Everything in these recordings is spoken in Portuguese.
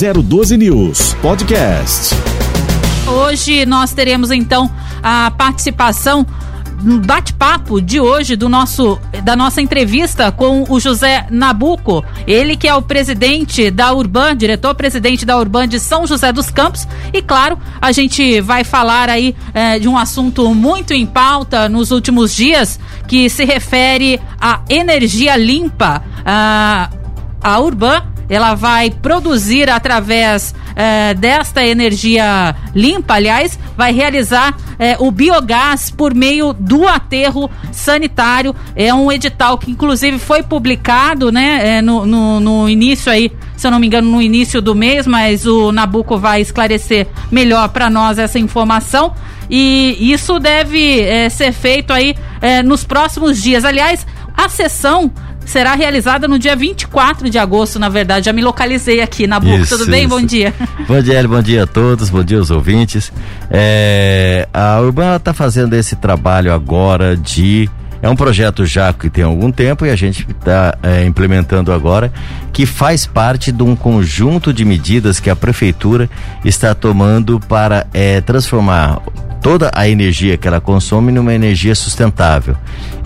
012 News Podcast. Hoje nós teremos então a participação no bate-papo de hoje do nosso da nossa entrevista com o José Nabuco, ele que é o presidente da Urban, diretor-presidente da Urban de São José dos Campos. E claro, a gente vai falar aí é, de um assunto muito em pauta nos últimos dias, que se refere à energia limpa. A, a Urban ela vai produzir através eh, desta energia limpa, aliás, vai realizar eh, o biogás por meio do aterro sanitário. É um edital que inclusive foi publicado, né, eh, no, no, no início aí, se eu não me engano, no início do mês, mas o Nabuco vai esclarecer melhor para nós essa informação. E isso deve ser feito aí nos próximos dias. Aliás, a sessão será realizada no dia 24 de agosto, na verdade. Já me localizei aqui na BUC. Tudo bem? Isso. Bom dia. Bom dia, bom dia a todos, bom dia aos ouvintes. É, a Urbana está fazendo esse trabalho agora de é um projeto já que tem algum tempo e a gente está é, implementando agora, que faz parte de um conjunto de medidas que a prefeitura está tomando para é, transformar toda a energia que ela consome numa energia sustentável.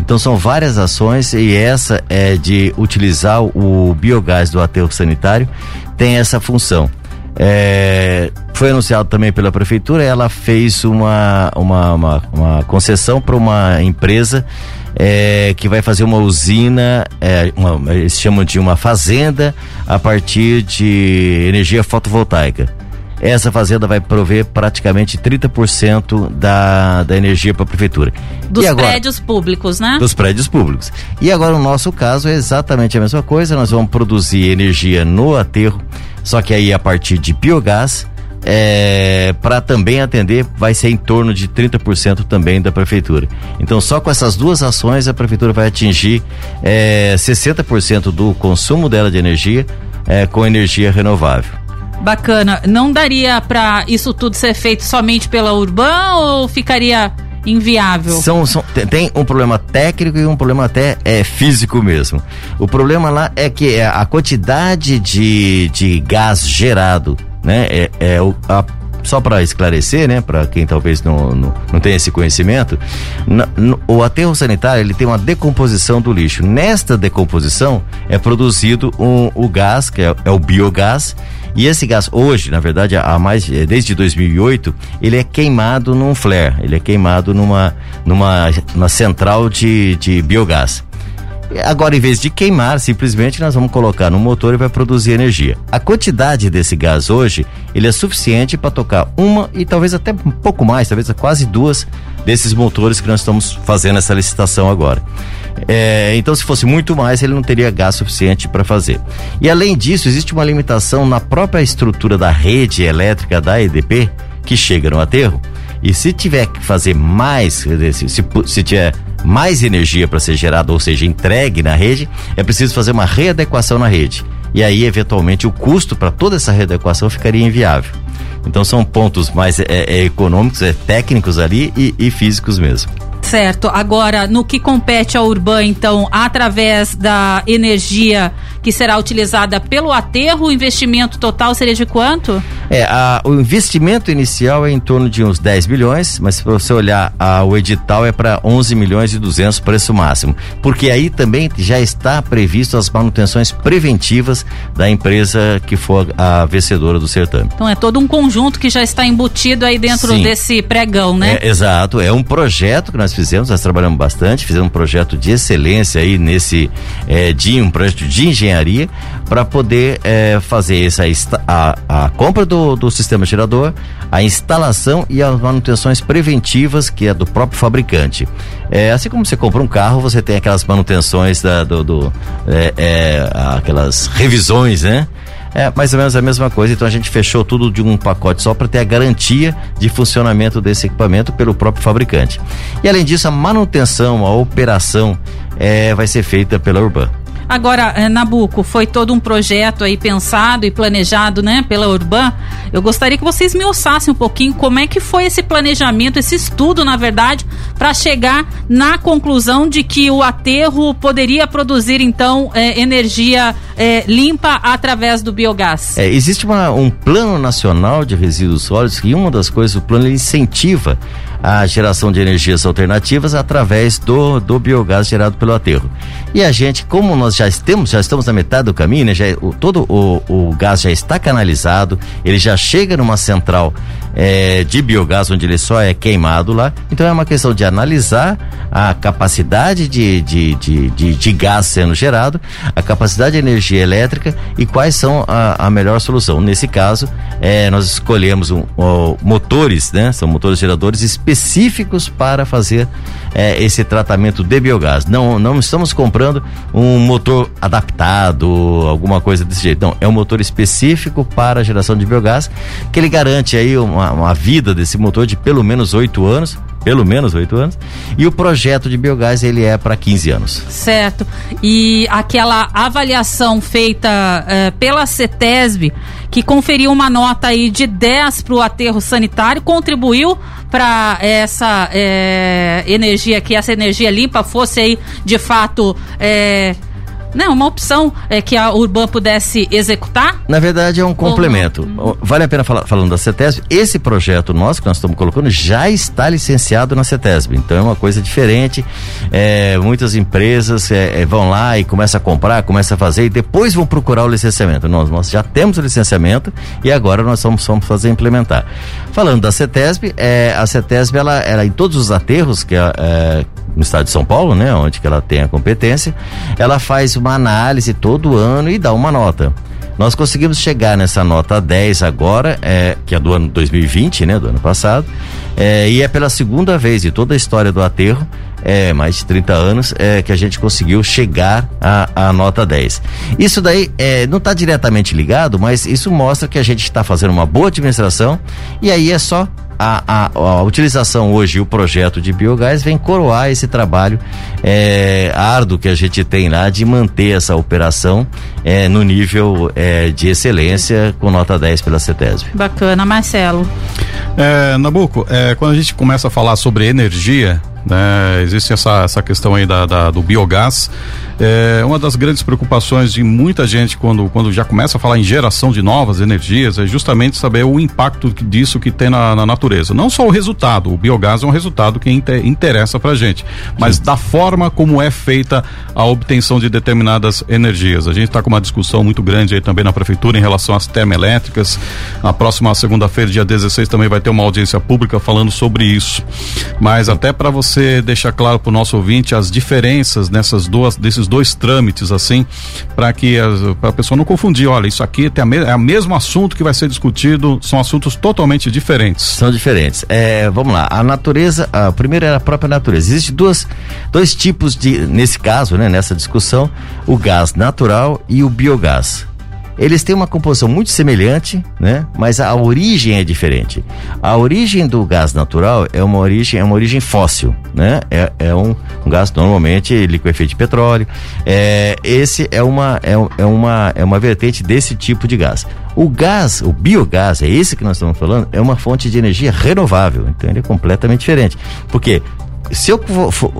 Então são várias ações e essa é de utilizar o biogás do aterro sanitário tem essa função. É, foi anunciado também pela prefeitura, ela fez uma, uma, uma, uma concessão para uma empresa é, que vai fazer uma usina, é, uma, eles chamam de uma fazenda a partir de energia fotovoltaica. Essa fazenda vai prover praticamente 30% da, da energia para a prefeitura. Dos agora, prédios públicos, né? Dos prédios públicos. E agora o nosso caso é exatamente a mesma coisa. Nós vamos produzir energia no aterro, só que aí a partir de biogás. É, para também atender, vai ser em torno de 30% também da prefeitura. Então, só com essas duas ações, a prefeitura vai atingir é, 60% do consumo dela de energia é, com energia renovável. Bacana. Não daria para isso tudo ser feito somente pela Urban ou ficaria inviável? São, são, tem um problema técnico e um problema até é, físico mesmo. O problema lá é que é a quantidade de, de gás gerado, né? É, é a, só para esclarecer, né, para quem talvez não, não, não tenha esse conhecimento, na, no, o aterro sanitário ele tem uma decomposição do lixo. Nesta decomposição é produzido um, o gás, que é, é o biogás, e esse gás hoje, na verdade, há mais eh, desde 2008, ele é queimado num flare, ele é queimado numa numa, numa central de, de biogás. Agora, em vez de queimar, simplesmente nós vamos colocar no motor e vai produzir energia. A quantidade desse gás hoje, ele é suficiente para tocar uma e talvez até um pouco mais, talvez quase duas desses motores que nós estamos fazendo essa licitação agora. É, então, se fosse muito mais, ele não teria gás suficiente para fazer. E além disso, existe uma limitação na própria estrutura da rede elétrica da EDP que chega no aterro. E se tiver que fazer mais, se, se, se tiver mais energia para ser gerada, ou seja, entregue na rede, é preciso fazer uma readequação na rede. E aí, eventualmente, o custo para toda essa readequação ficaria inviável. Então são pontos mais é, é, econômicos, é, técnicos ali e, e físicos mesmo. Certo. Agora, no que compete ao Urban, então, através da energia que será utilizada pelo aterro, o investimento total seria de quanto? É, a, o investimento inicial é em torno de uns 10 milhões, mas se você olhar a, o edital é para 11 milhões e 200 preço máximo, porque aí também já está previsto as manutenções preventivas da empresa que for a vencedora do certame. Então é todo um conjunto que já está embutido aí dentro Sim. desse pregão, né? É, exato, é um projeto que nós fizemos, nós trabalhamos bastante, fizemos um projeto de excelência aí nesse é, de um projeto de engenharia para poder é, fazer essa a, a compra do, do sistema gerador, a instalação e as manutenções preventivas que é do próprio fabricante. É, assim como você compra um carro, você tem aquelas manutenções da, do, do é, é, aquelas revisões, né? É mais ou menos a mesma coisa, então a gente fechou tudo de um pacote só para ter a garantia de funcionamento desse equipamento pelo próprio fabricante. E além disso, a manutenção, a operação é, vai ser feita pela Urban. Agora, eh, Nabuco, foi todo um projeto aí pensado e planejado, né, pela Urban. Eu gostaria que vocês me ossassem um pouquinho como é que foi esse planejamento, esse estudo, na verdade, para chegar na conclusão de que o aterro poderia produzir, então, eh, energia eh, limpa através do biogás. É, existe uma, um plano nacional de resíduos sólidos e uma das coisas, o plano incentiva a geração de energias alternativas através do, do biogás gerado pelo aterro. E a gente, como nós já estamos, já estamos na metade do caminho, né, já, o, todo o, o gás já está canalizado, ele já chega numa central é, de biogás onde ele só é queimado lá. Então é uma questão de analisar a capacidade de, de, de, de, de gás sendo gerado, a capacidade de energia elétrica e quais são a, a melhor solução. Nesse caso, é, nós escolhemos um, um, motores, né? São motores geradores específicos específicos para fazer é, esse tratamento de biogás. Não, não estamos comprando um motor adaptado, alguma coisa desse jeito. Não, é um motor específico para a geração de biogás que ele garante aí uma, uma vida desse motor de pelo menos oito anos pelo menos oito anos, e o projeto de biogás ele é para 15 anos. Certo. E aquela avaliação feita uh, pela CETESB, que conferiu uma nota aí de 10 para o aterro sanitário, contribuiu para essa é, energia, que essa energia limpa fosse aí de fato. É, não, uma opção é, que a Urban pudesse executar? Na verdade, é um complemento. Vale a pena falar falando da CETESB. Esse projeto nosso que nós estamos colocando já está licenciado na CETESB. Então é uma coisa diferente. É, muitas empresas é, é, vão lá e começam a comprar, começam a fazer e depois vão procurar o licenciamento. Nós, nós já temos o licenciamento e agora nós vamos, vamos fazer implementar. Falando da CETESB, é, a CETESB, ela, ela em todos os aterros que é, no estado de São Paulo, né, onde que ela tem a competência, ela faz uma análise todo ano e dá uma nota. Nós conseguimos chegar nessa nota 10 agora, é, que é do ano 2020, né, do ano passado, é, e é pela segunda vez de toda a história do aterro, é, mais de 30 anos, é, que a gente conseguiu chegar à, nota 10. Isso daí é, não está diretamente ligado, mas isso mostra que a gente está fazendo uma boa administração e aí é só a, a, a, utilização hoje, o projeto de biogás vem coroar esse trabalho é, árduo que a gente tem lá de manter essa operação é, no nível é, de excelência com nota 10 pela CETESB. Bacana, Marcelo. É, Nabuco, é, quando a gente começa a falar sobre energia, né, existe essa, essa questão aí da, da do biogás. É, uma das grandes preocupações de muita gente quando, quando já começa a falar em geração de novas energias é justamente saber o impacto disso que tem na, na natureza. Não só o resultado, o biogás é um resultado que inter, interessa pra gente, mas Sim. da forma como é feita a obtenção de determinadas energias. A gente está com uma discussão muito grande aí também na prefeitura em relação às termoelétricas. Na próxima segunda-feira, dia 16, também vai ter uma audiência pública falando sobre isso. Mas até para você deixar claro para o nosso ouvinte as diferenças nessas duas desses esses dois trâmites assim, para que a, pessoa não confundir, olha, isso aqui tem a me, é o mesmo assunto que vai ser discutido, são assuntos totalmente diferentes. São diferentes. É, vamos lá, a natureza, a primeira é a própria natureza. Existe duas, dois tipos de, nesse caso, né, nessa discussão, o gás natural e o biogás eles têm uma composição muito semelhante, né? Mas a origem é diferente. A origem do gás natural é uma origem, é uma origem fóssil, né? É, é um, um gás normalmente liquefeito de petróleo. É, esse é uma, é, é, uma, é uma vertente desse tipo de gás. O gás, o biogás, é esse que nós estamos falando, é uma fonte de energia renovável. Então ele é completamente diferente. Porque se eu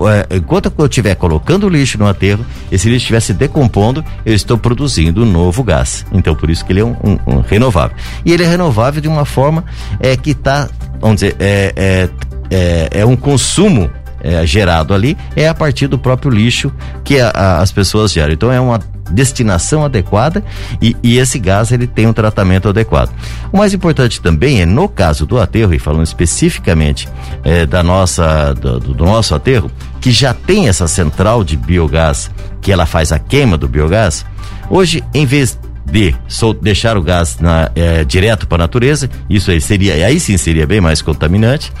é, enquanto eu estiver colocando lixo no aterro, esse lixo estiver se decompondo, eu estou produzindo um novo gás. Então por isso que ele é um, um, um renovável. E ele é renovável de uma forma é, que está, vamos dizer, é, é, é, é um consumo é, gerado ali é a partir do próprio lixo que a, a, as pessoas geram. Então é uma destinação adequada e, e, esse gás ele tem um tratamento adequado. O mais importante também é no caso do aterro e falando especificamente é, da nossa do, do, nosso aterro que já tem essa central de biogás que ela faz a queima do biogás. Hoje em vez de deixar o gás na, é, direto para a natureza, isso aí seria, aí sim seria bem mais contaminante,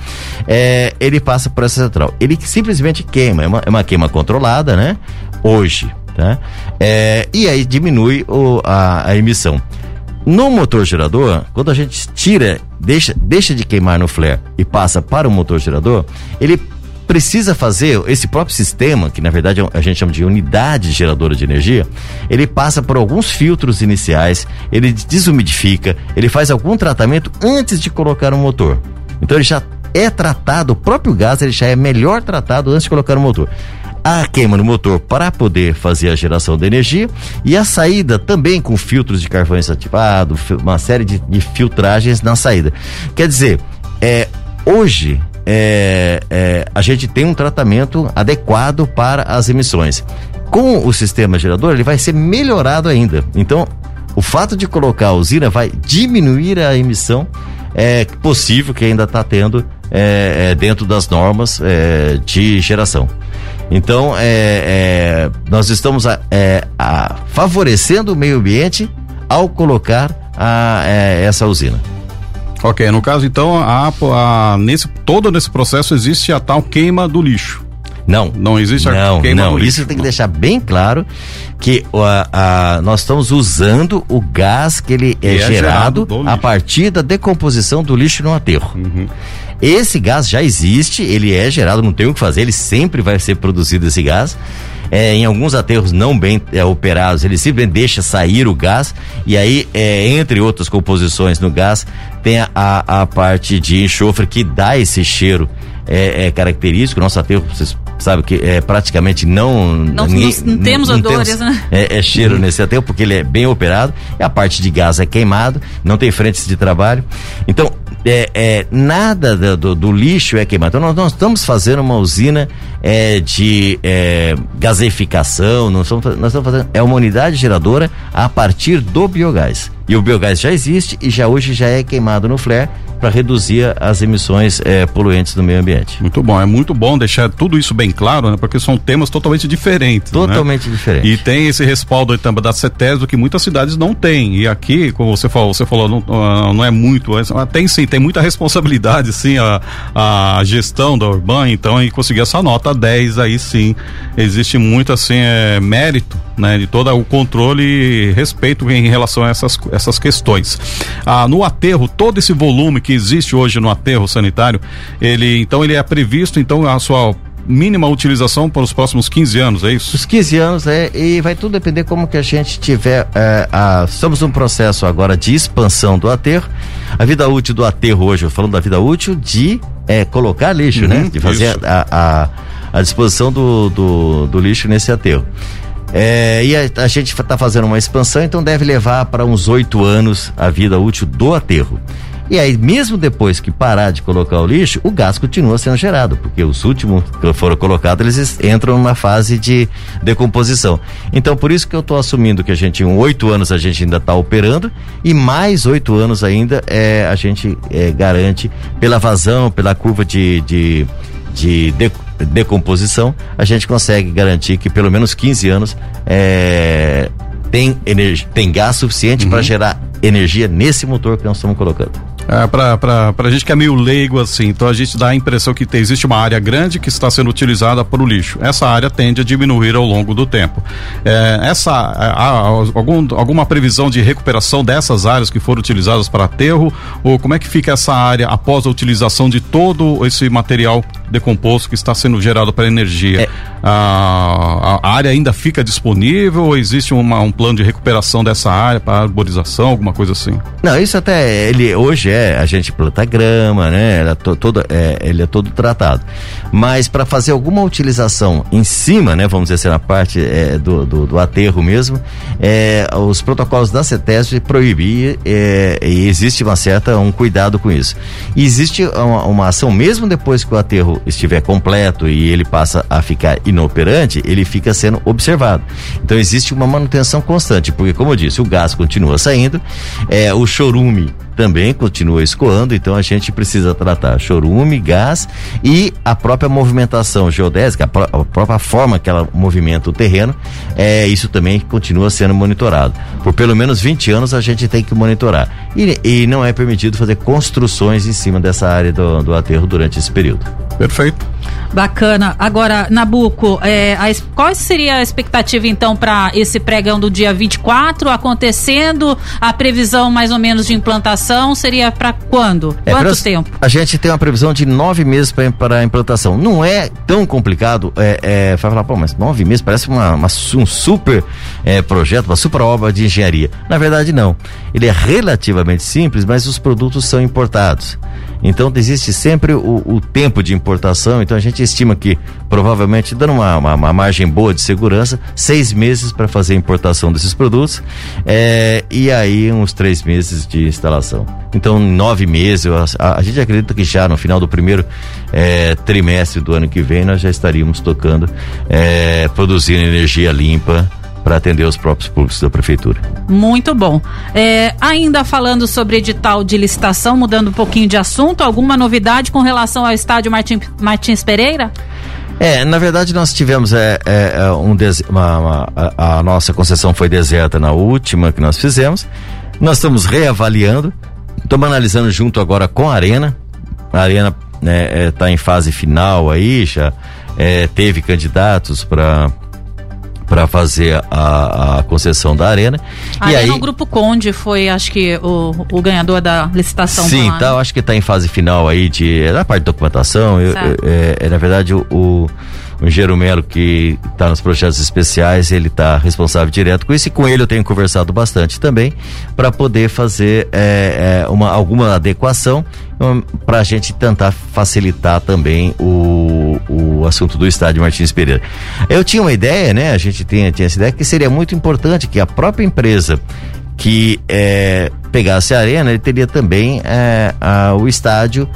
é, ele passa por essa central. Ele simplesmente queima, é uma, é uma queima controlada, né? Hoje, tá? É, e aí diminui o, a, a emissão. No motor gerador, quando a gente tira, deixa, deixa de queimar no flare e passa para o motor gerador, ele precisa fazer esse próprio sistema, que na verdade é a gente chama de unidade geradora de energia, ele passa por alguns filtros iniciais, ele desumidifica, ele faz algum tratamento antes de colocar o motor. Então ele já é tratado, o próprio gás ele já é melhor tratado antes de colocar o motor a queima no motor para poder fazer a geração de energia e a saída também com filtros de carvão desativado, uma série de, de filtragens na saída. Quer dizer, é, hoje é, é, a gente tem um tratamento adequado para as emissões. Com o sistema gerador, ele vai ser melhorado ainda. Então, o fato de colocar a usina vai diminuir a emissão é, possível que ainda está tendo é, é, dentro das normas é, de geração. Então, é, é, nós estamos a, é, a, favorecendo o meio ambiente ao colocar a, é, essa usina. Ok, no caso então, a, a, nesse, todo nesse processo existe a tal queima do lixo. Não. Não existe não, a queima não. do lixo. Isso tem que deixar bem claro que a, a, nós estamos usando o gás que ele é, é gerado, gerado a partir da decomposição do lixo no aterro. Uhum. Esse gás já existe, ele é gerado, não tem o que fazer, ele sempre vai ser produzido esse gás. É, em alguns aterros não bem é, operados, ele simplesmente deixa sair o gás e aí, é, entre outras composições no gás, tem a, a, parte de enxofre que dá esse cheiro é, é característico. Nosso aterro, vocês sabem que é praticamente não. Não, ninguém, não, não temos não, odores, temos, né? É, é cheiro nesse aterro porque ele é bem operado. E a parte de gás é queimado, não tem frentes de trabalho. Então, é, é, nada do, do, do, lixo é queimado. Então nós, nós estamos fazendo uma usina é, de é, gaseificação, nós estamos, nós estamos fazendo é uma unidade geradora a partir do biogás. E o biogás já existe e já hoje já é queimado no flare para reduzir as emissões é, poluentes do meio ambiente. Muito bom, é muito bom deixar tudo isso bem claro, né? Porque são temas totalmente diferentes. Né? Totalmente né? diferentes. E tem esse respaldo também da CETESB que muitas cidades não têm. E aqui, como você falou, você falou, não, ah, não é muito, tem sim, tem muita responsabilidade, sim, a, a gestão da Urban, então, e conseguir essa nota 10 aí sim. Existe muito assim, é, mérito, né? De todo o controle e respeito em relação a essas, essas questões. Ah, no aterro, todo esse volume que existe hoje no aterro sanitário, ele então ele é previsto então a sua mínima utilização para os próximos 15 anos, é isso? Os 15 anos, é, e vai tudo depender como que a gente tiver. É, a, estamos num processo agora de expansão do aterro. A vida útil do aterro hoje, falando da vida útil de é, colocar lixo, né? uhum, né? De fazer a, a, a, disposição do, do, do lixo nesse aterro. É, e a, a gente está fazendo uma expansão, então deve levar para uns oito anos a vida útil do aterro. E aí, mesmo depois que parar de colocar o lixo, o gás continua sendo gerado, porque os últimos que foram colocados, eles entram numa fase de decomposição. Então, por isso que eu estou assumindo que a gente, em oito anos, a gente ainda está operando, e mais oito anos ainda é, a gente é, garante, pela vazão, pela curva de, de, de, de decomposição, a gente consegue garantir que pelo menos 15 anos é, tem, energia, tem gás suficiente uhum. para gerar energia nesse motor que nós estamos colocando. É, pra, pra gente que é meio leigo assim, então a gente dá a impressão que tem, existe uma área grande que está sendo utilizada para o lixo. Essa área tende a diminuir ao longo do tempo. É, essa, há algum, alguma previsão de recuperação dessas áreas que foram utilizadas para aterro? Ou como é que fica essa área após a utilização de todo esse material decomposto que está sendo gerado para energia? É. A, a, área ainda fica disponível ou existe uma, um plano de recuperação dessa área para arborização, alguma coisa assim? Não, isso até ele hoje é é, a gente planta grama, né? Ele é, to, todo, é, ele é todo tratado. Mas para fazer alguma utilização em cima, né? Vamos dizer assim, na parte é, do, do, do, aterro mesmo, é, os protocolos da CETESB proibir é, e existe uma certa, um cuidado com isso. E existe uma, uma ação, mesmo depois que o aterro estiver completo e ele passa a ficar inoperante, ele fica sendo observado. Então existe uma manutenção constante, porque como eu disse, o gás continua saindo, é, o chorume também continua escoando, então a gente precisa tratar chorume, gás e a própria movimentação geodésica, a, a própria forma que ela movimenta o terreno, é, isso também continua sendo monitorado. Por pelo menos 20 anos a gente tem que monitorar. E, e não é permitido fazer construções em cima dessa área do, do aterro durante esse período. Perfeito. Bacana. Agora, Nabuco, é, a, qual seria a expectativa então para esse pregão do dia 24 acontecendo? A previsão mais ou menos de implantação seria para quando? É, Quanto tempo? A gente tem uma previsão de nove meses para a implantação. Não é tão complicado. É, é, falar, pô, mas nove meses parece uma, uma um super é, projeto, uma super obra de engenharia. Na verdade, não. Ele é relativamente simples, mas os produtos são importados. Então existe sempre o, o, tempo de importação, então a gente estima que provavelmente, dando uma, uma, uma margem boa de segurança, seis meses para fazer a importação desses produtos é, e aí uns três meses de instalação. Então, nove meses, a, a gente acredita que já no final do primeiro é, trimestre do ano que vem nós já estaríamos tocando, é, produzindo energia limpa para atender os próprios públicos da prefeitura. Muito bom. É, ainda falando sobre edital de licitação, mudando um pouquinho de assunto, alguma novidade com relação ao estádio Martin, Martins Pereira? É, na verdade nós tivemos é, é, é um uma, uma, a, a nossa concessão foi deserta na última que nós fizemos. Nós estamos reavaliando, estamos analisando junto agora com a Arena. A Arena está né, é, em fase final aí, já é, teve candidatos para para fazer a, a, concessão da arena. A e arena aí, o Grupo Conde foi, acho que, o, o ganhador da licitação. Sim, tá, acho que está em fase final aí de é da parte de documentação. Eu, é, é, na verdade, o, o o Engenheiro Melo, que está nos projetos especiais, ele está responsável direto com isso e com ele eu tenho conversado bastante também para poder fazer é, é, uma, alguma adequação para a gente tentar facilitar também o, o assunto do estádio Martins Pereira. Eu tinha uma ideia, né? A gente tinha, tinha essa ideia que seria muito importante que a própria empresa que é, pegasse a arena, ele teria também é, a, o estádio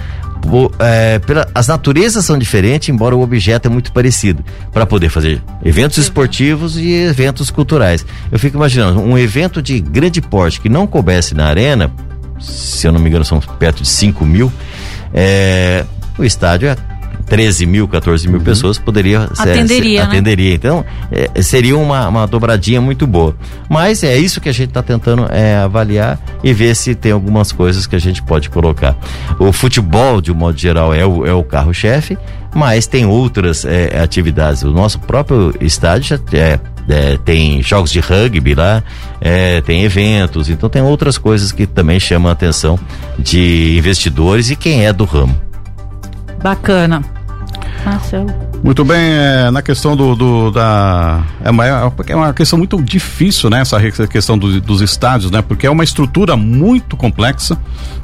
é, pela, as naturezas são diferentes, embora o objeto é muito parecido, para poder fazer eventos esportivos e eventos culturais. Eu fico imaginando um evento de grande porte que não coubesse na arena, se eu não me engano, são perto de 5 mil. É, o estádio é 13 mil, 14 mil uhum. pessoas poderia atenderia, ser, né? atenderia. Então é, seria uma, uma dobradinha muito boa. Mas é isso que a gente está tentando é, avaliar e ver se tem algumas coisas que a gente pode colocar. O futebol, de um modo geral, é o, é o carro-chefe, mas tem outras é, atividades. O nosso próprio estádio já é, é, tem jogos de rugby lá, é, tem eventos, então tem outras coisas que também chamam a atenção de investidores e quem é do ramo. Bacana. Marcelo. Muito bem, é, na questão do, do da é uma, é uma questão muito difícil, né? Essa questão do, dos estádios, né? Porque é uma estrutura muito complexa,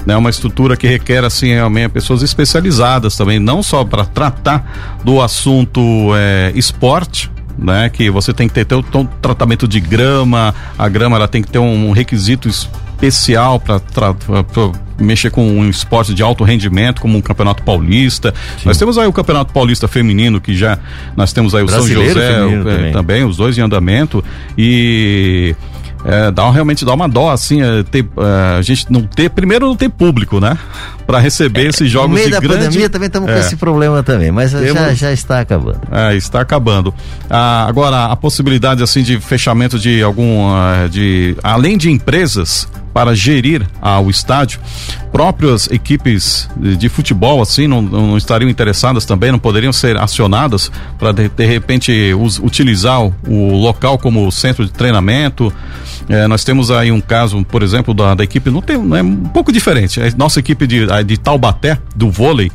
né? Uma estrutura que requer assim realmente pessoas especializadas também, não só para tratar do assunto é, esporte, né? Que você tem que ter, ter um tratamento de grama, a grama ela tem que ter um requisito especial para mexer com um esporte de alto rendimento, como um campeonato paulista. Sim. Nós temos aí o campeonato paulista feminino, que já nós temos aí o Brasileiro São José o, é, também. também, os dois em andamento. E é, dá realmente dá uma dó assim é, ter, é, a gente não ter primeiro não ter público né para receber é, esses jogos no meio de da grande... pandemia também estamos com é. esse problema também mas Temos... já, já está acabando é, está acabando ah, agora a possibilidade assim de fechamento de algum uh, de além de empresas para gerir ah, o estádio. Próprias equipes de, futebol, assim, não, não, estariam interessadas também, não poderiam ser acionadas para de, de, repente us, utilizar o, o, local como centro de treinamento. É, nós temos aí um caso, por exemplo, da, da equipe, não tem, é um pouco diferente. É nossa equipe de, de Taubaté, do vôlei,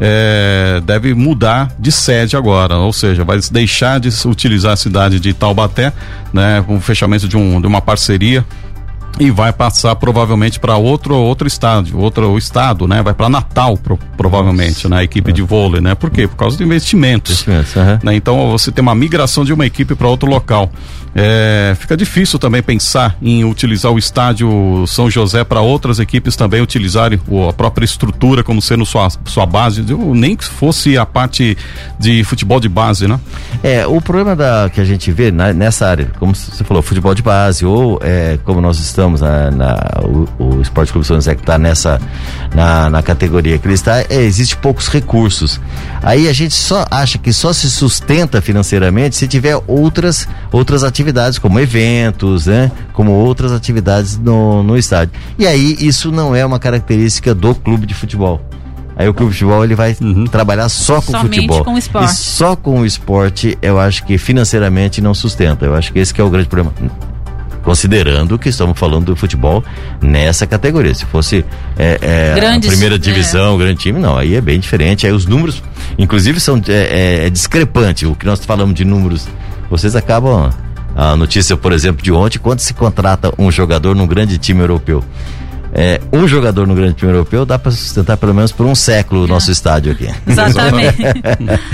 é, deve mudar de sede agora, ou seja, vai deixar de utilizar a cidade de Taubaté, né, com o fechamento de, um, de uma parceria e vai passar provavelmente para outro outro estádio, outro estado, né? Vai para Natal pro, provavelmente, né? A equipe é. de vôlei, né? Por quê? Por causa de investimentos. investimentos uhum. né? Então você tem uma migração de uma equipe para outro local. É, fica difícil também pensar em utilizar o estádio São José para outras equipes também utilizarem a própria estrutura como sendo sua, sua base, nem que fosse a parte de futebol de base, né? É, o problema da, que a gente vê na, nessa área, como você falou, futebol de base, ou é, como nós estamos na, na o, o Esporte Clube São José que está nessa, na, na categoria que ele está, é, existe poucos recursos. Aí a gente só acha que só se sustenta financeiramente se tiver outras, outras atividades atividades como eventos, né? Como outras atividades no, no estádio. E aí isso não é uma característica do clube de futebol. Aí o clube de futebol ele vai uhum. trabalhar só com Somente futebol. com o esporte. E só com o esporte, eu acho que financeiramente não sustenta. Eu acho que esse que é o grande problema considerando que estamos falando do futebol nessa categoria. Se fosse é, é, Grandes, a primeira divisão, é. grande time, não, aí é bem diferente. Aí os números, inclusive, são é, é, é discrepante. O que nós falamos de números, vocês acabam a notícia, por exemplo, de ontem, quando se contrata um jogador num grande time europeu é, um jogador no grande time europeu dá para sustentar pelo menos por um século o nosso estádio aqui. Exatamente.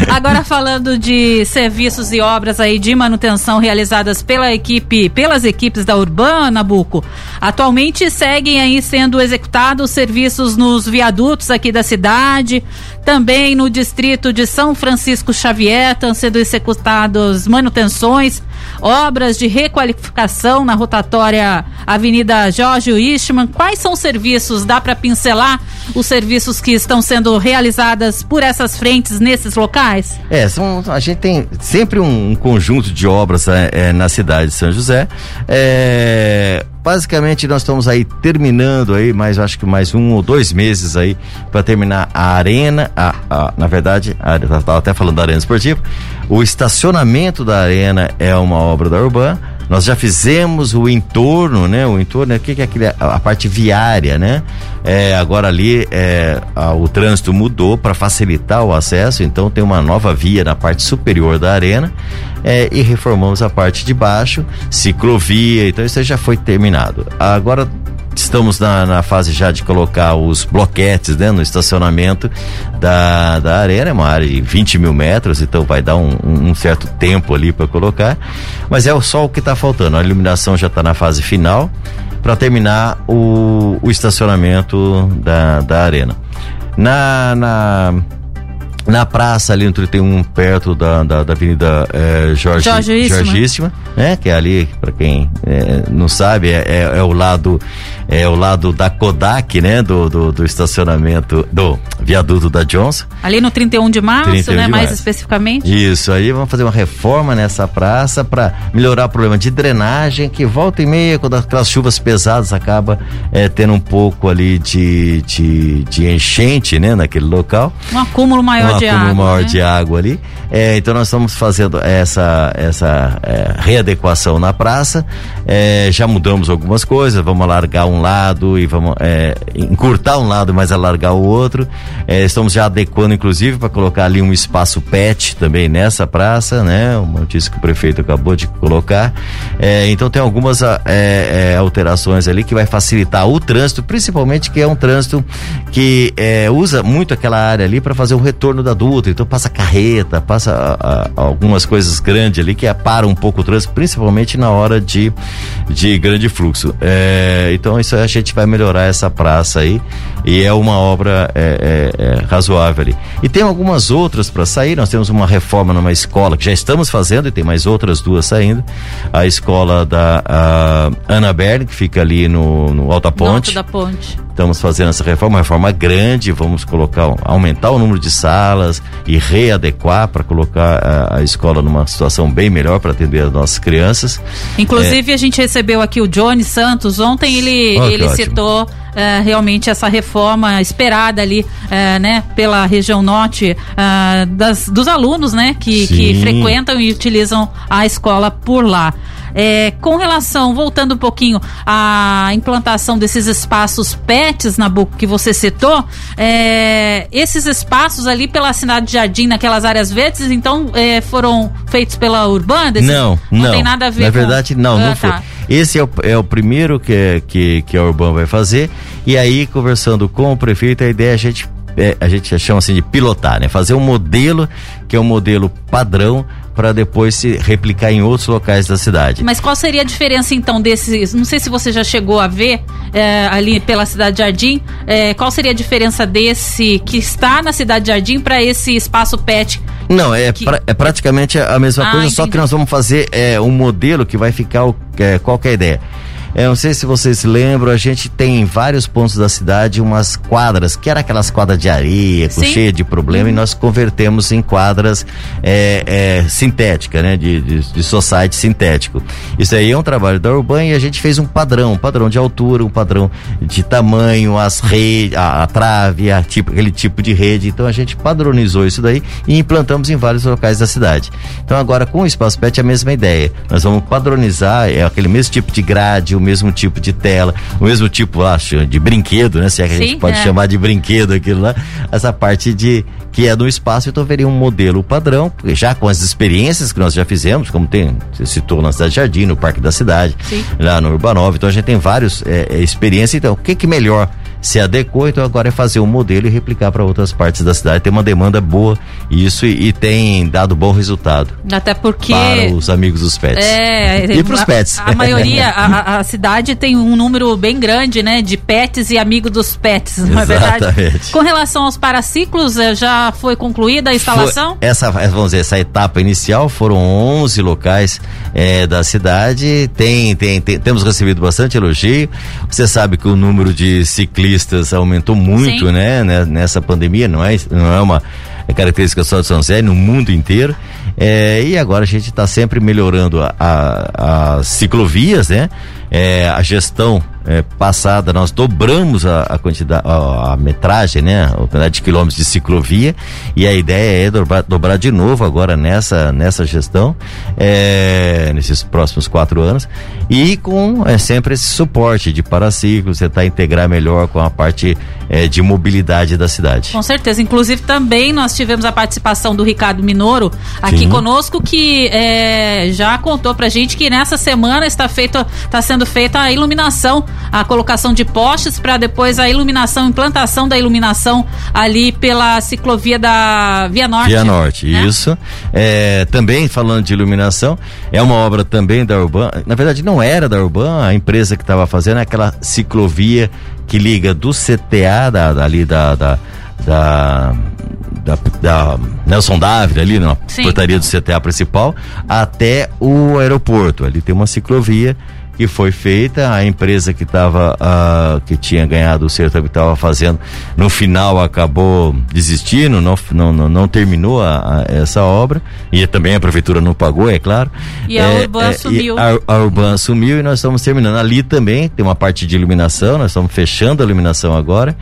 Agora falando de serviços e obras aí de manutenção realizadas pela equipe, pelas equipes da Urbana, Buco, atualmente seguem aí sendo executados serviços nos viadutos aqui da cidade, também no distrito de São Francisco Xavier estão sendo executadas manutenções, obras de requalificação na rotatória Avenida Jorge Eastman. Quais são os serviços? Dá para pincelar os serviços que estão sendo realizados por essas frentes nesses locais? É, são, a gente tem sempre um, conjunto de obras é, é, na cidade de São José. É, basicamente nós estamos aí terminando aí, mais acho que mais um ou dois meses aí para terminar a arena, a, a, na verdade, estava até falando da arena esportiva, o estacionamento da arena é uma obra da Urban. Nós já fizemos o entorno, né? O entorno, o que, que é aquele, a, parte viária, né? É, agora ali é, a, o trânsito mudou para facilitar o acesso, então tem uma nova via na parte superior da arena é, e reformamos a parte de baixo, ciclovia, então isso já foi terminado. Agora estamos na, na, fase já de colocar os bloquetes né, no estacionamento da, da arena, é uma área de 20 mil metros, então vai dar um, um certo tempo ali para colocar. Mas é só o que está faltando. A iluminação já está na fase final para terminar o, o estacionamento da, da arena. Na, na na praça ali no 31, perto da, da, da Avenida é, Jorge, Jorgíssima. Jorgíssima, né? Que é ali, para quem é, não sabe, é, é, é, o lado é o lado da Kodak, né? Do, do, do, estacionamento, do viaduto da Johnson. Ali no 31 de março, 31 né? De mais março. especificamente. Isso, aí vamos fazer uma reforma nessa praça para melhorar o problema de drenagem, que volta e meia, quando aquelas chuvas pesadas acaba é, tendo um pouco ali de, de, de enchente, né? Naquele local. Um acúmulo maior um de acúmulo água. maior né? de água ali. É, então nós estamos fazendo essa, essa é, readequação na praça. É, já mudamos algumas coisas, vamos alargar um lado e vamos é, encurtar um lado, mas alargar o outro. É, estamos já adequando, inclusive, para colocar ali um espaço pet também nessa praça, né? Uma notícia que o prefeito acabou de colocar. É, então tem algumas alterações ali que vai facilitar o trânsito, principalmente que é um trânsito que usa muito aquela área ali para fazer o retorno da Dutra. Então passa carreta, passa a, a, algumas coisas grandes ali que param um pouco o trânsito, principalmente na hora de, de grande fluxo. É, então isso a gente vai melhorar essa praça aí e é uma obra é, é, é razoável ali. E tem algumas outras para sair. Nós temos uma reforma numa escola que já estamos fazendo e tem mais outras duas saindo. A escola da Ana Berg, que fica ali no, no Alta Ponte. No Alto da Ponte. Estamos fazendo essa reforma, uma reforma grande, vamos colocar, aumentar o número de salas e readequar para colocar a, a, escola numa situação bem melhor para atender as nossas crianças. Inclusive, é... a gente recebeu aqui o Johnny Santos, ontem ele, oh, ele citou é, realmente essa reforma esperada ali, é, né, pela região norte é, das, dos alunos, né, que, que frequentam e utilizam a escola por lá. É, com relação, voltando um pouquinho à implantação desses espaços PETs, Nabuco, que você citou, é, esses espaços ali pela cidade de Jardim, naquelas áreas verdes, então é, foram feitos pela Urbana? Desse... Não, não, não. tem nada a ver Na com... verdade, não, ah, não tá. foi. Esse é o, é o primeiro que, que, que a Urban vai fazer. E aí, conversando com o prefeito, a ideia é a gente é, a gente chama assim de pilotar, né? Fazer um modelo que é um modelo padrão para depois se replicar em outros locais da cidade. Mas qual seria a diferença então desses? Não sei se você já chegou a ver é, ali pela cidade Jardim. É, qual seria a diferença desse que está na cidade Jardim para esse espaço PET? Não, é, que... pra, é praticamente a mesma ah, coisa, entendi. só que nós vamos fazer é, um modelo que vai ficar o, é, qual que é a ideia? É, não sei se vocês se lembram, a gente tem em vários pontos da cidade umas quadras, que era aquelas quadras de areia, cheia de problema, uhum. e nós convertemos em quadras é, é, sintética, né? De, de, de society sintético. Isso aí é um trabalho da Urban e a gente fez um padrão, um padrão de altura, um padrão de tamanho, as redes, a, a trave, a tipo, aquele tipo de rede. Então a gente padronizou isso daí e implantamos em vários locais da cidade. Então agora com o Espaço Pet é a mesma ideia. Nós vamos padronizar é aquele mesmo tipo de grade, o mesmo tipo de tela, o mesmo tipo, acho, de brinquedo, né? Se é que a Sim, gente pode é. chamar de brinquedo aquilo lá, essa parte de que é no espaço, então veria um modelo padrão, já com as experiências que nós já fizemos, como tem, você citou na Cidade Jardim, no Parque da Cidade, Sim. lá no Urbanova, então a gente tem vários é, é experiências, então o que que melhor se adequou, então agora é fazer um modelo e replicar para outras partes da cidade. Tem uma demanda boa isso e, e, tem dado bom resultado. Até porque. Para os amigos dos pets. É, e para os pets. A, maioria, a, a, cidade tem um número bem grande, né, de pets e amigos dos pets, não é verdade? Com relação aos paraciclos, eh, já foi concluída a instalação? Foi, essa, vamos dizer, essa etapa inicial foram 11 locais é, da cidade. Tem, tem, tem, temos recebido bastante elogio. Você sabe que o número de ciclistas turistas aumentou muito, né, né, nessa pandemia, não é, não é uma característica só de São José, no mundo inteiro. É, e agora a gente está sempre melhorando as ciclovias, né? É, a gestão é, passada nós dobramos a, a quantidade, a, a, metragem, né? A quantidade de quilômetros de ciclovia e a ideia é dobrar, dobrar de novo agora nessa, nessa gestão, é, nesses próximos quatro anos e com é, sempre esse suporte de paraciclos, tentar integrar melhor com a parte é, de mobilidade da cidade. Com certeza, inclusive também nós tivemos a participação do Ricardo Minoro aqui Sim. conosco que é, já contou pra gente que nessa semana está feito, está sendo feita a iluminação a colocação de postes para depois a iluminação, implantação da iluminação ali pela ciclovia da Via Norte. Via Norte, né? isso. É, também falando de iluminação, é uma obra também da Urban. Na verdade, não era da Urban, a empresa que estava fazendo é aquela ciclovia que liga do CTA, da, ali da, da da, da, da, Nelson Dávila ali na Sim. portaria do CTA principal até o aeroporto. Ali tem uma ciclovia que foi feita, a empresa que estava ah, que tinha ganhado o certame que estava fazendo, no final acabou desistindo, não, não, não, não terminou a, a, essa obra e também a prefeitura não pagou, é claro. E a é, Urban é, assumiu. A, a Urban assumiu e nós estamos terminando. Ali também tem uma parte de iluminação, nós estamos fechando a iluminação agora.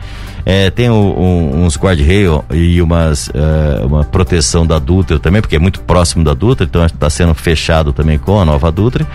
É, tem um, uns guarda-rail e umas, uh, uma proteção da Dutra também, porque é muito próximo da Dutra, então está sendo fechado também com a nova Dutra.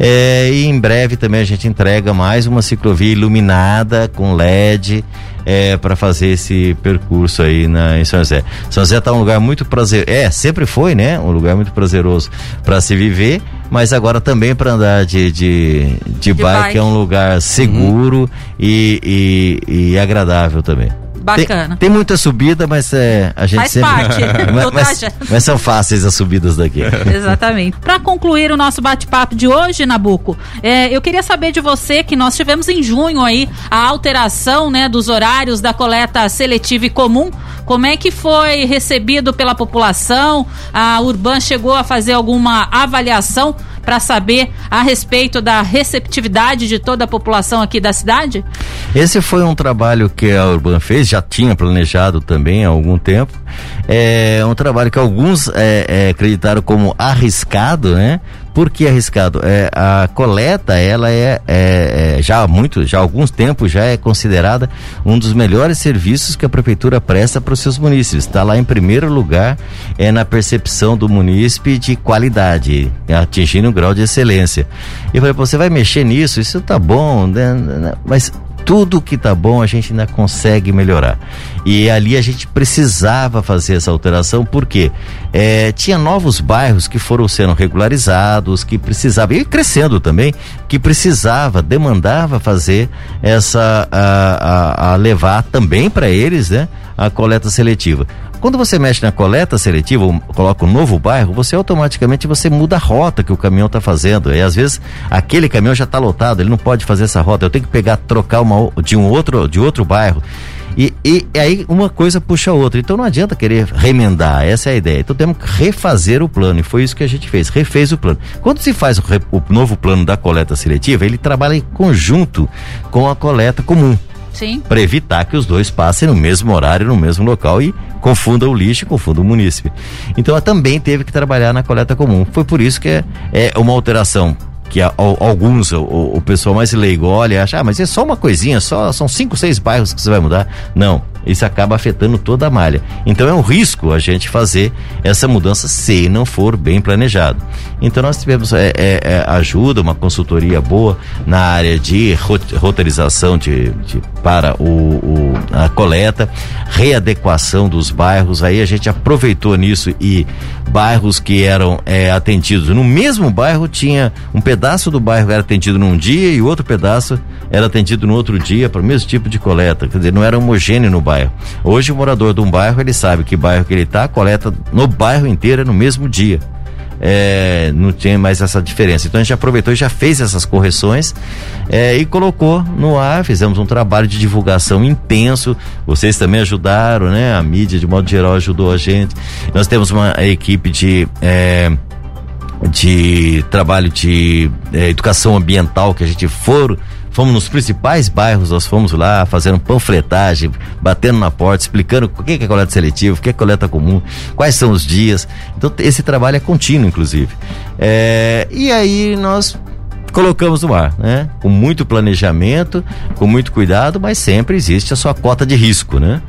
É, e em breve também a gente entrega mais uma ciclovia iluminada com LED é, para fazer esse percurso aí na, em São José. São José está um lugar muito prazeroso, é, sempre foi, né? Um lugar muito prazeroso para se viver, mas agora também para andar de, de, de, de bike, bike, é um lugar seguro uhum. e, e, e agradável também. Bacana. Tem, tem, muita subida, mas é, a gente Faz sempre... parte. mas, mas, mas, são fáceis as subidas daqui. Exatamente. Para concluir o nosso bate-papo de hoje, Nabuco, é, eu queria saber de você que nós tivemos em junho aí a alteração né, dos horários da coleta seletiva e comum. Como é que foi recebido pela população? A Urban chegou a fazer alguma avaliação para saber a respeito da receptividade de toda a população aqui da cidade? Esse foi um trabalho que a Urban fez, já tinha planejado também há algum tempo. É um trabalho que alguns é, é, acreditaram como arriscado, né? Por que arriscado? É, a coleta, ela é, é, é, já há muito, já há alguns tempos, já é considerada um dos melhores serviços que a prefeitura presta para os seus munícipes. Está lá em primeiro lugar é na percepção do munícipe de qualidade, atingindo um grau de excelência. E eu falei, você vai mexer nisso? Isso tá bom, né? mas tudo que tá bom a gente ainda consegue melhorar. E ali a gente precisava fazer essa alteração porque é, tinha novos bairros que foram sendo regularizados, que precisavam, e crescendo também, que precisava, demandava fazer essa, a, a, a levar também para eles, né, a coleta seletiva. Quando você mexe na coleta seletiva, ou coloca um novo bairro, você automaticamente você muda a rota que o caminhão está fazendo. E às vezes aquele caminhão já está lotado, ele não pode fazer essa rota. Eu tenho que pegar, trocar uma de um outro, de outro bairro. E, e, e aí uma coisa puxa a outra. Então não adianta querer remendar, essa é a ideia. Então temos que refazer o plano e foi isso que a gente fez, refez o plano. Quando se faz o, o novo plano da coleta seletiva, ele trabalha em conjunto com a coleta comum. Para evitar que os dois passem no mesmo horário, no mesmo local e confunda o lixo e confunda o munícipe. Então ela também teve que trabalhar na coleta comum. Foi por isso que é, é uma alteração que a, a, alguns, o, o, pessoal mais leigo olha e acha, ah, mas é só uma coisinha, só são cinco, seis bairros que você vai mudar. Não, isso acaba afetando toda a malha. Então é um risco a gente fazer essa mudança se não for bem planejado. Então nós tivemos é, é, é ajuda, uma consultoria boa na área de roteirização de, de para o, o, a coleta, readequação dos bairros. Aí a gente aproveitou nisso e bairros que eram é, atendidos no mesmo bairro tinha um pedaço do bairro era atendido num dia e outro pedaço era atendido no outro dia para o mesmo tipo de coleta. Quer dizer, não era homogêneo no bairro. Hoje o morador de um bairro, ele sabe que bairro que ele está, coleta no bairro inteiro no mesmo dia. É, não tem mais essa diferença. Então a gente aproveitou e já fez essas correções é, e colocou no ar. Fizemos um trabalho de divulgação intenso. Vocês também ajudaram, né? A mídia, de modo geral, ajudou a gente. Nós temos uma equipe de. É, de trabalho de é, educação ambiental que a gente for fomos nos principais bairros, nós fomos lá fazendo panfletagem, batendo na porta, explicando o que é coleta seletiva, o que é coleta comum, quais são os dias. Então esse trabalho é contínuo, inclusive. É, e aí nós colocamos no ar, né? Com muito planejamento, com muito cuidado, mas sempre existe a sua cota de risco, né?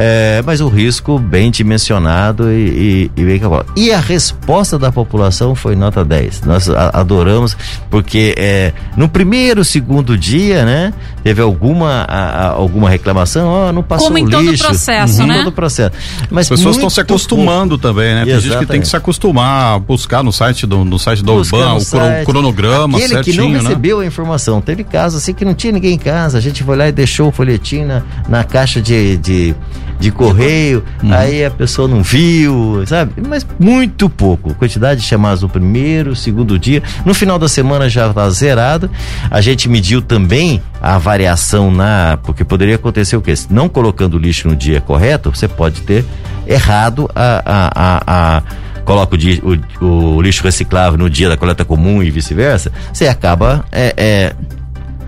É, mas o risco bem dimensionado e, e, e bem calculado. E a resposta da população foi nota 10. Nós adoramos, porque é, no primeiro, segundo dia, né? Teve alguma, a, a, alguma reclamação, ó, oh, não passou Como em lixo. todo o processo, uhum, né? todo o processo. Mas As pessoas estão se acostumando pouco. também, né? Tem Exatamente. gente que tem que se acostumar, buscar no site do, no site da Urban, o site. cronograma Aquele certinho, que não né? recebeu a informação. Teve casos assim que não tinha ninguém em casa, a gente foi lá e deixou o folhetim na, na caixa de, de de correio, uhum. aí a pessoa não viu, sabe? Mas muito pouco. Quantidade de chamadas no primeiro, segundo dia. No final da semana já está zerado. A gente mediu também a variação na. Porque poderia acontecer o quê? Não colocando o lixo no dia correto, você pode ter errado a, a, a, a coloca o, o, o, lixo reciclável no dia da coleta comum e vice-versa, você acaba é, é,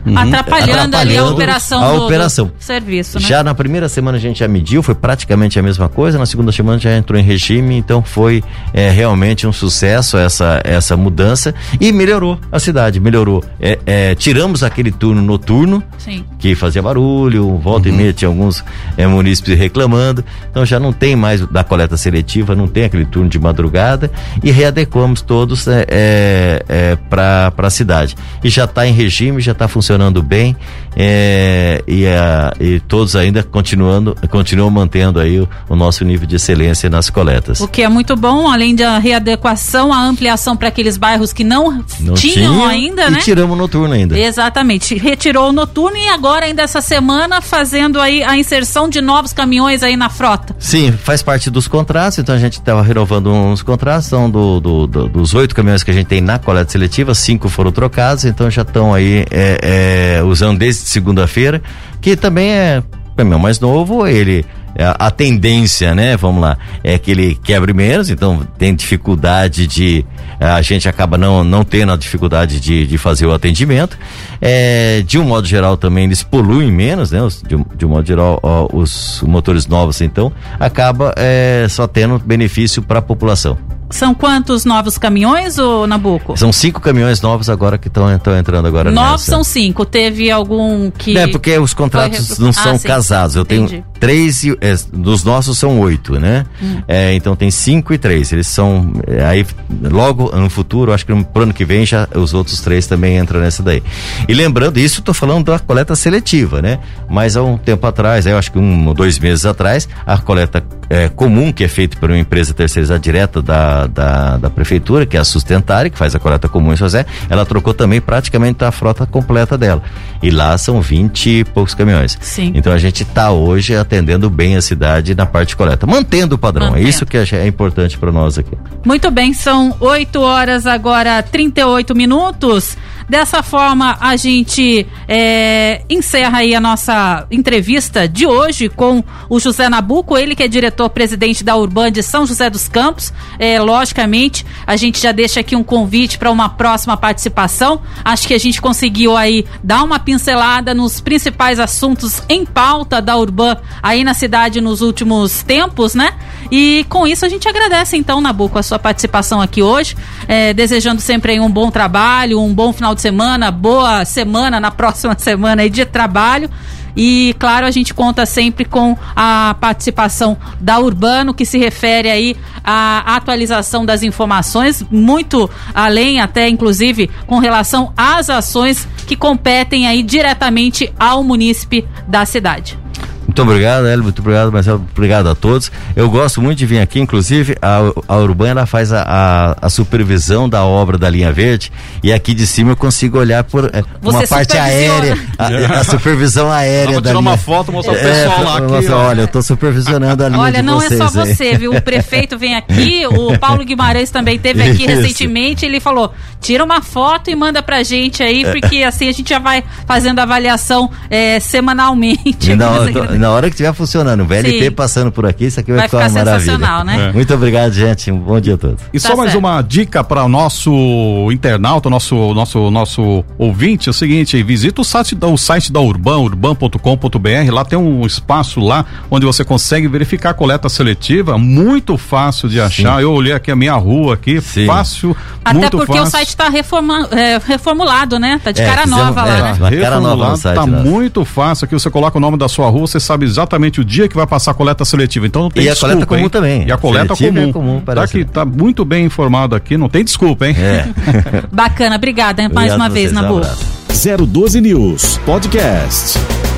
Uhum. Atrapalhando, Atrapalhando, ali a operação, a do, operação. Do serviço, né? Já na primeira semana a gente já mediu, foi praticamente a mesma coisa, na segunda semana já entrou em regime, então foi é, realmente um sucesso essa, essa mudança e melhorou a cidade, melhorou. É, é, tiramos aquele turno noturno, Sim. que fazia barulho, volta uhum. e meia tinha alguns é, munícipes reclamando, então já não tem mais da coleta seletiva, não tem aquele turno de madrugada e readequamos todos é, é, é para a cidade. E já está em regime, já está funcionando funcionando bem é, e, a, e todos ainda continuando, continuam mantendo aí o, o, nosso nível de excelência nas coletas. O que é muito bom, além da readequação, a ampliação para aqueles bairros que não, não tinham tinha, ainda, e né? tiramos o noturno ainda. Exatamente, retirou o noturno e agora ainda essa semana fazendo aí a inserção de novos caminhões aí na frota. Sim, faz parte dos contratos, então a gente estava renovando uns contratos, são do, do, do, dos oito caminhões que a gente tem na coleta seletiva, cinco foram trocados, então já estão aí é, é, é, usando desde segunda-feira, que também é caminhão mais novo, ele é, a tendência, né? Vamos lá, é que ele quebre menos, então tem dificuldade de a gente acaba não, não tendo a dificuldade de, de fazer o atendimento. É, de um modo geral também eles poluem menos, né? Os, de, de, um modo geral ó, os motores novos então acaba é, só tendo benefício para a população. São quantos novos caminhões, o Nabuco? São cinco caminhões novos agora que estão entrando agora. Novos são cinco. Teve algum que. É, porque os contratos não são ah, casados. Eu Entendi. Três, é, dos nossos são oito, né? Hum. É, então tem cinco e três. Eles são. É, aí, logo no futuro, acho que no ano que vem já os outros três também entram nessa daí. E lembrando, isso estou falando da coleta seletiva, né? Mas há um tempo atrás, eu acho que um ou dois meses atrás, a coleta é, comum que é feita por uma empresa terceirizada direta da da, da, prefeitura, que é a Sustentária, que faz a coleta comum em José, ela trocou também praticamente a frota completa dela. E lá são 20 e poucos caminhões. Sim. Então a gente está hoje atendendo bem a cidade na parte de coleta, mantendo o padrão. É Mantendo. É isso que é importante para nós aqui. Muito bem, são 8 horas agora, 38 minutos. Dessa forma, a gente é, encerra aí a nossa entrevista de hoje com o José Nabuco, ele que é diretor-presidente da Urban de São José dos Campos. É, logicamente, a gente já deixa aqui um convite para uma próxima participação. Acho que a gente conseguiu aí dar uma pincelada nos principais assuntos em pauta da Urban aí na cidade nos últimos tempos, né? E com isso a gente agradece então, Nabuco, a sua participação aqui hoje, é, desejando sempre um bom trabalho, um bom final de semana, boa semana na próxima semana de trabalho. E, claro, a gente conta sempre com a participação da Urbano, que se refere aí à atualização das informações, muito além, até inclusive, com relação às ações que competem aí diretamente ao munícipe da cidade. Muito obrigado, Hélio. Muito obrigado, Marcelo. Obrigado a todos. Eu gosto muito de vir aqui, inclusive, a, a Urbana faz a, a, a, supervisão da obra da linha verde e aqui de cima eu consigo olhar por é, uma parte aérea, a, a, supervisão aérea Vamos da tirar linha. uma foto, mostrar o é, pessoal lá aqui. Nossa, olha, eu estou supervisionando a linha Olha, não vocês, é só aí. você, viu? O prefeito vem aqui, o Paulo Guimarães também esteve aqui Isso. recentemente, ele falou, tira uma foto e manda pra gente aí, porque assim a gente já vai fazendo a avaliação é, semanalmente. E na, hora, que estiver funcionando, o VLT Sim. passando por aqui, isso aqui vai, Vai ficar, ficar uma maravilha. sensacional, né? É. Muito obrigado, gente. Um bom dia a todos. E Tá só mais certo. uma dica para o nosso internauta, nosso nosso nosso ouvinte, é o seguinte, visita o site da, o site da Urban, urban.com.br, lá tem um espaço lá onde você consegue verificar a coleta seletiva, muito fácil de achar. Eu olhei aqui a minha rua aqui, Sim. fácil, Até muito porque fácil. o site está reforma, é, reformulado, né? Tá de É, cara fizemos- nova é, lá, tá. né? Cara nova no Reformulado, site tá lá. muito fácil. Aqui você coloca o nome da sua rua, você sabe exatamente o dia que vai passar a coleta seletiva. Então não tem E a desculpa. coleta comum hein? também. E a coleta Seletiva comum. é comum, tá aqui, tá muito bem informado aqui, não tem desculpa, hein? É. Bacana, obrigada hein, mais Obrigado uma a vez, um Nabu. abraço. 012 News Podcast.